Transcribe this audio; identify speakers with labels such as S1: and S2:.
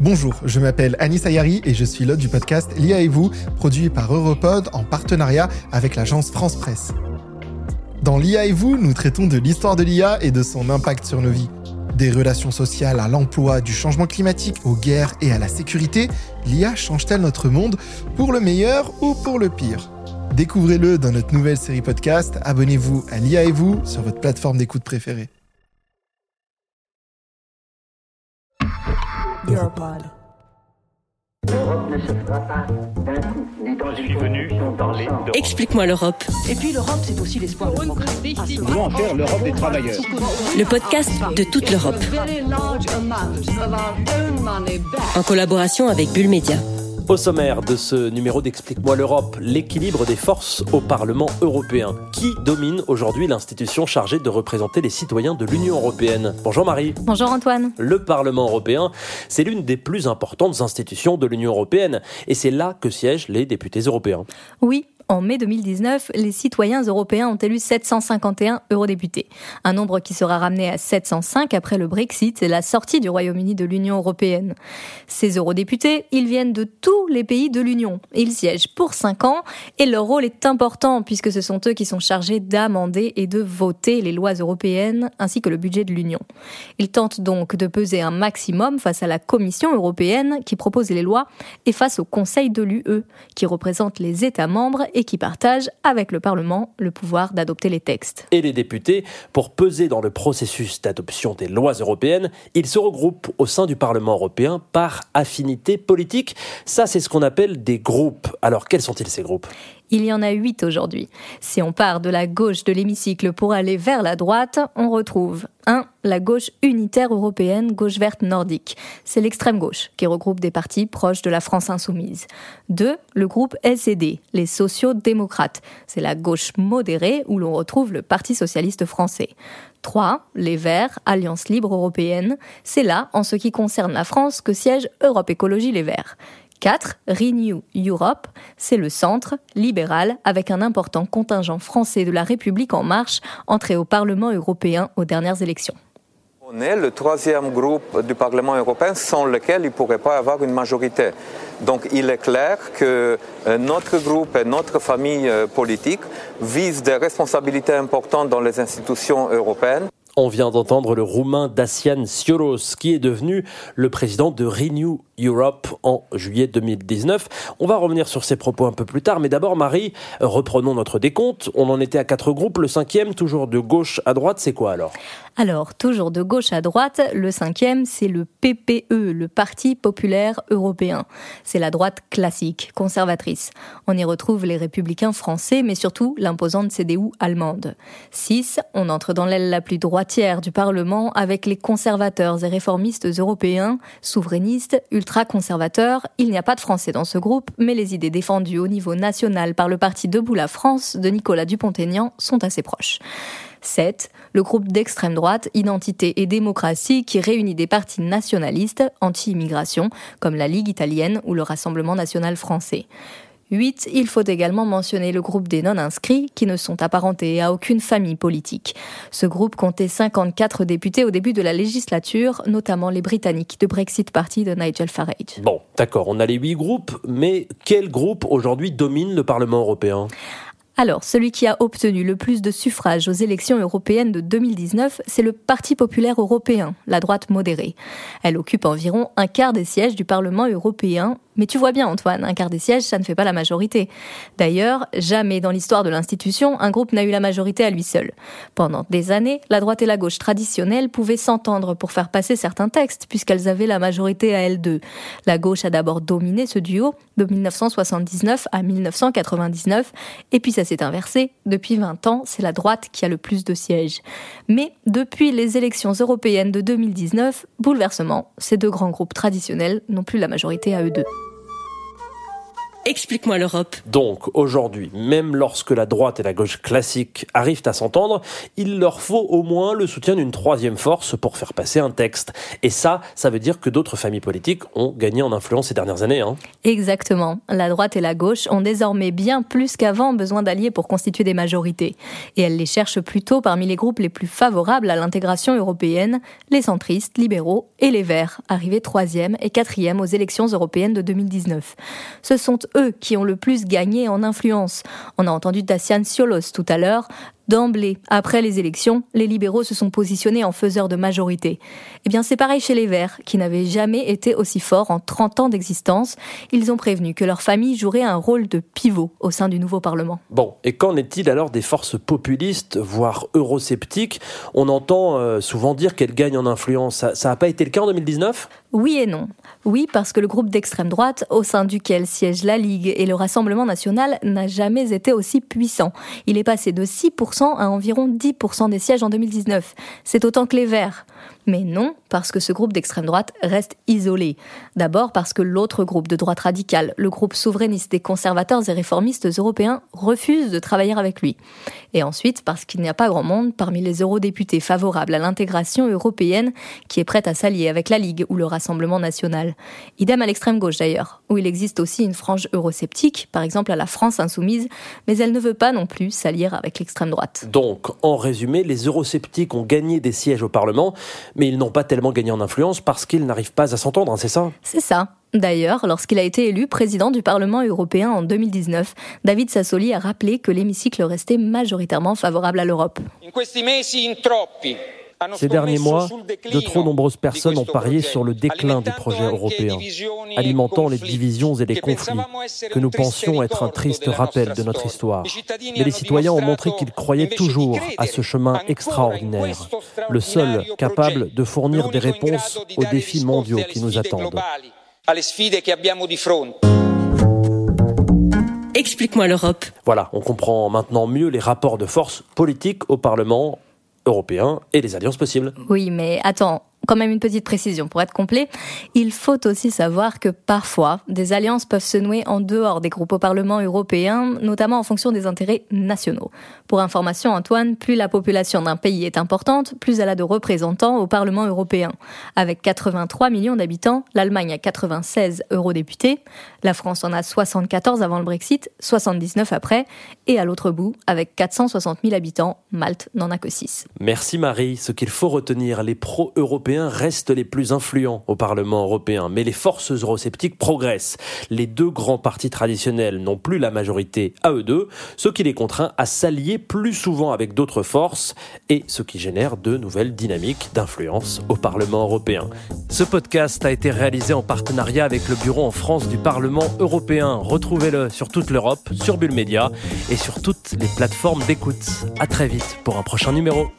S1: Bonjour, je m'appelle Anis Ayari et je suis l'hôte du podcast L'IA et vous, produit par Europod en partenariat avec l'agence France Presse. Dans L'IA et vous, nous traitons de l'histoire de l'IA et de son impact sur nos vies. Des relations sociales à l'emploi, du changement climatique aux guerres et à la sécurité, l'IA change-t-elle notre monde pour le meilleur ou pour le pire? Découvrez-le dans notre nouvelle série podcast. Abonnez-vous à l'IA et vous sur votre plateforme d'écoute préférée.
S2: Europod.
S3: L'Europe ne se fera pas d'un coup, ni dans une.
S2: Explique-moi l'Europe.
S4: Et puis l'Europe, c'est aussi l'espoir de progrès.
S5: Comment faire l'Europe des travailleurs
S2: Le podcast de toute l'Europe. En collaboration avec Bull Media.
S6: Au sommaire de ce numéro d'Explique-moi l'Europe, l'équilibre des forces au Parlement européen. Qui domine aujourd'hui l'institution chargée de représenter les citoyens de l'Union européenne? Bonjour Marie.
S7: Bonjour Antoine.
S6: Le Parlement européen, c'est l'une des plus importantes institutions de l'Union européenne et c'est là que siègent les députés européens.
S7: Oui, en mai 2019, les citoyens européens ont élu 751 eurodéputés, un nombre qui sera ramené à 705 après le Brexit et la sortie du Royaume-Uni de l'Union européenne. Ces eurodéputés, ils viennent de tous les pays de l'Union. Ils siègent pour 5 ans et leur rôle est important puisque ce sont eux qui sont chargés d'amender et de voter les lois européennes ainsi que le budget de l'Union. Ils tentent donc de peser un maximum face à la Commission européenne qui propose les lois et face au Conseil de l'UE qui représente les États membres qui partage avec le Parlement le pouvoir d'adopter les textes.
S6: Et les députés, pour peser dans le processus d'adoption des lois européennes, ils se regroupent au sein du Parlement européen par affinité politique. Ça, c'est ce qu'on appelle des groupes. Alors, quels sont-ils ces groupes?
S7: Il y en a huit aujourd'hui. Si on part de la gauche de l'hémicycle pour aller vers la droite, on retrouve 1. La gauche unitaire européenne, gauche verte nordique. C'est l'extrême gauche qui regroupe des partis proches de la France insoumise. 2. Le groupe SED, les sociaux-démocrates. C'est la gauche modérée où l'on retrouve le Parti socialiste français. 3. Les Verts, Alliance libre européenne. C'est là, en ce qui concerne la France, que siège Europe Écologie Les Verts. 4. Renew Europe, c'est le centre libéral avec un important contingent français de la République en marche entré au Parlement européen aux dernières élections.
S8: On est le troisième groupe du Parlement européen sans lequel il ne pourrait pas avoir une majorité. Donc il est clair que euh, notre groupe et notre famille euh, politique visent des responsabilités importantes dans les institutions européennes.
S6: On vient d'entendre le roumain Dacian Sioros, qui est devenu le président de Renew Europe en juillet 2019. On va revenir sur ses propos un peu plus tard, mais d'abord, Marie, reprenons notre décompte. On en était à quatre groupes. Le cinquième, toujours de gauche à droite, c'est quoi alors?
S7: Alors, toujours de gauche à droite, le cinquième, c'est le PPE, le Parti populaire européen. C'est la droite classique, conservatrice. On y retrouve les républicains français, mais surtout l'imposante CDU allemande. 6. On entre dans l'aile la plus du Parlement avec les conservateurs et réformistes européens, souverainistes, ultra-conservateurs. Il n'y a pas de français dans ce groupe, mais les idées défendues au niveau national par le parti Debout la France de Nicolas Dupont-Aignan sont assez proches. 7. Le groupe d'extrême droite Identité et démocratie qui réunit des partis nationalistes anti-immigration comme la Ligue italienne ou le Rassemblement national français. 8. Il faut également mentionner le groupe des non-inscrits qui ne sont apparentés à aucune famille politique. Ce groupe comptait 54 députés au début de la législature, notamment les Britanniques de Brexit Party de Nigel Farage.
S6: Bon, d'accord, on a les 8 groupes, mais quel groupe aujourd'hui domine le Parlement européen?
S7: Alors, celui qui a obtenu le plus de suffrages aux élections européennes de 2019, c'est le Parti populaire européen, la droite modérée. Elle occupe environ un quart des sièges du Parlement européen, mais tu vois bien, Antoine, un quart des sièges, ça ne fait pas la majorité. D'ailleurs, jamais dans l'histoire de l'institution, un groupe n'a eu la majorité à lui seul. Pendant des années, la droite et la gauche traditionnelles pouvaient s'entendre pour faire passer certains textes, puisqu'elles avaient la majorité à elles deux. La gauche a d'abord dominé ce duo, de 1979 à 1999, et puis ça s'est inversé. Depuis 20 ans, c'est la droite qui a le plus de sièges. Mais depuis les élections européennes de 2019, bouleversement, ces deux grands groupes traditionnels n'ont plus la majorité à eux deux.
S2: Explique-moi l'Europe.
S6: Donc aujourd'hui, même lorsque la droite et la gauche classique arrivent à s'entendre, il leur faut au moins le soutien d'une troisième force pour faire passer un texte. Et ça, ça veut dire que d'autres familles politiques ont gagné en influence ces dernières années. Hein.
S7: Exactement. La droite et la gauche ont désormais bien plus qu'avant besoin d'alliés pour constituer des majorités. Et elles les cherchent plutôt parmi les groupes les plus favorables à l'intégration européenne, les centristes, libéraux et les Verts, arrivés troisième et quatrième aux élections européennes de 2019. Ce sont eux qui ont le plus gagné en influence. On a entendu Dacian Ciolos tout à l'heure. D'emblée, après les élections, les libéraux se sont positionnés en faiseurs de majorité. Eh bien, c'est pareil chez les Verts, qui n'avaient jamais été aussi forts en 30 ans d'existence. Ils ont prévenu que leur famille jouerait un rôle de pivot au sein du nouveau Parlement.
S6: Bon, et qu'en est-il alors des forces populistes, voire eurosceptiques? On entend euh, souvent dire qu'elles gagnent en influence. Ça n'a pas été le cas en 2019
S7: Oui et non. Oui, parce que le groupe d'extrême droite, au sein duquel siège la Ligue et le Rassemblement national, n'a jamais été aussi puissant. Il est passé de 6% à environ 10% des sièges en 2019. C'est autant que les Verts. Mais non, parce que ce groupe d'extrême droite reste isolé. D'abord parce que l'autre groupe de droite radicale, le groupe souverainiste des conservateurs et réformistes européens, refuse de travailler avec lui. Et ensuite parce qu'il n'y a pas grand monde parmi les eurodéputés favorables à l'intégration européenne qui est prête à s'allier avec la Ligue ou le Rassemblement national. Idem à l'extrême gauche d'ailleurs, où il existe aussi une frange eurosceptique, par exemple à la France insoumise, mais elle ne veut pas non plus s'allier avec l'extrême droite.
S6: Donc, en résumé, les eurosceptiques ont gagné des sièges au Parlement, mais ils n'ont pas tellement gagné en influence parce qu'ils n'arrivent pas à s'entendre, hein, c'est ça?
S7: C'est ça. D'ailleurs, lorsqu'il a été élu président du Parlement européen en 2019, David Sassoli a rappelé que l'hémicycle restait majoritairement favorable à l'Europe.
S6: Ces derniers mois, de trop nombreuses personnes ont parié sur le déclin des projets européens, alimentant les divisions et les conflits, que nous pensions être un triste rappel de notre histoire. Mais les citoyens ont montré qu'ils croyaient toujours à ce chemin extraordinaire, le seul capable de fournir des réponses aux défis mondiaux qui nous attendent.
S2: Explique-moi l'Europe.
S6: Voilà, on comprend maintenant mieux les rapports de force politiques au Parlement européen et les alliances possibles.
S7: Oui, mais attends, quand même une petite précision pour être complet. Il faut aussi savoir que parfois, des alliances peuvent se nouer en dehors des groupes au Parlement européen, notamment en fonction des intérêts nationaux. Pour information, Antoine, plus la population d'un pays est importante, plus elle a de représentants au Parlement européen. Avec 83 millions d'habitants, l'Allemagne a 96 eurodéputés, la France en a 74 avant le Brexit, 79 après, et à l'autre bout, avec 460 000 habitants, Malte n'en a que 6.
S6: Merci Marie. Ce qu'il faut retenir, les pro-européens restent les plus influents au Parlement européen, mais les forces eurosceptiques progressent. Les deux grands partis traditionnels n'ont plus la majorité à eux deux, ce qui les contraint à s'allier plus souvent avec d'autres forces et ce qui génère de nouvelles dynamiques d'influence au Parlement européen. Ce podcast a été réalisé en partenariat avec le bureau en France du Parlement européen. Retrouvez-le sur toute l'Europe, sur Bulle Média et sur toutes les plateformes d'écoute. À très vite pour un prochain numéro.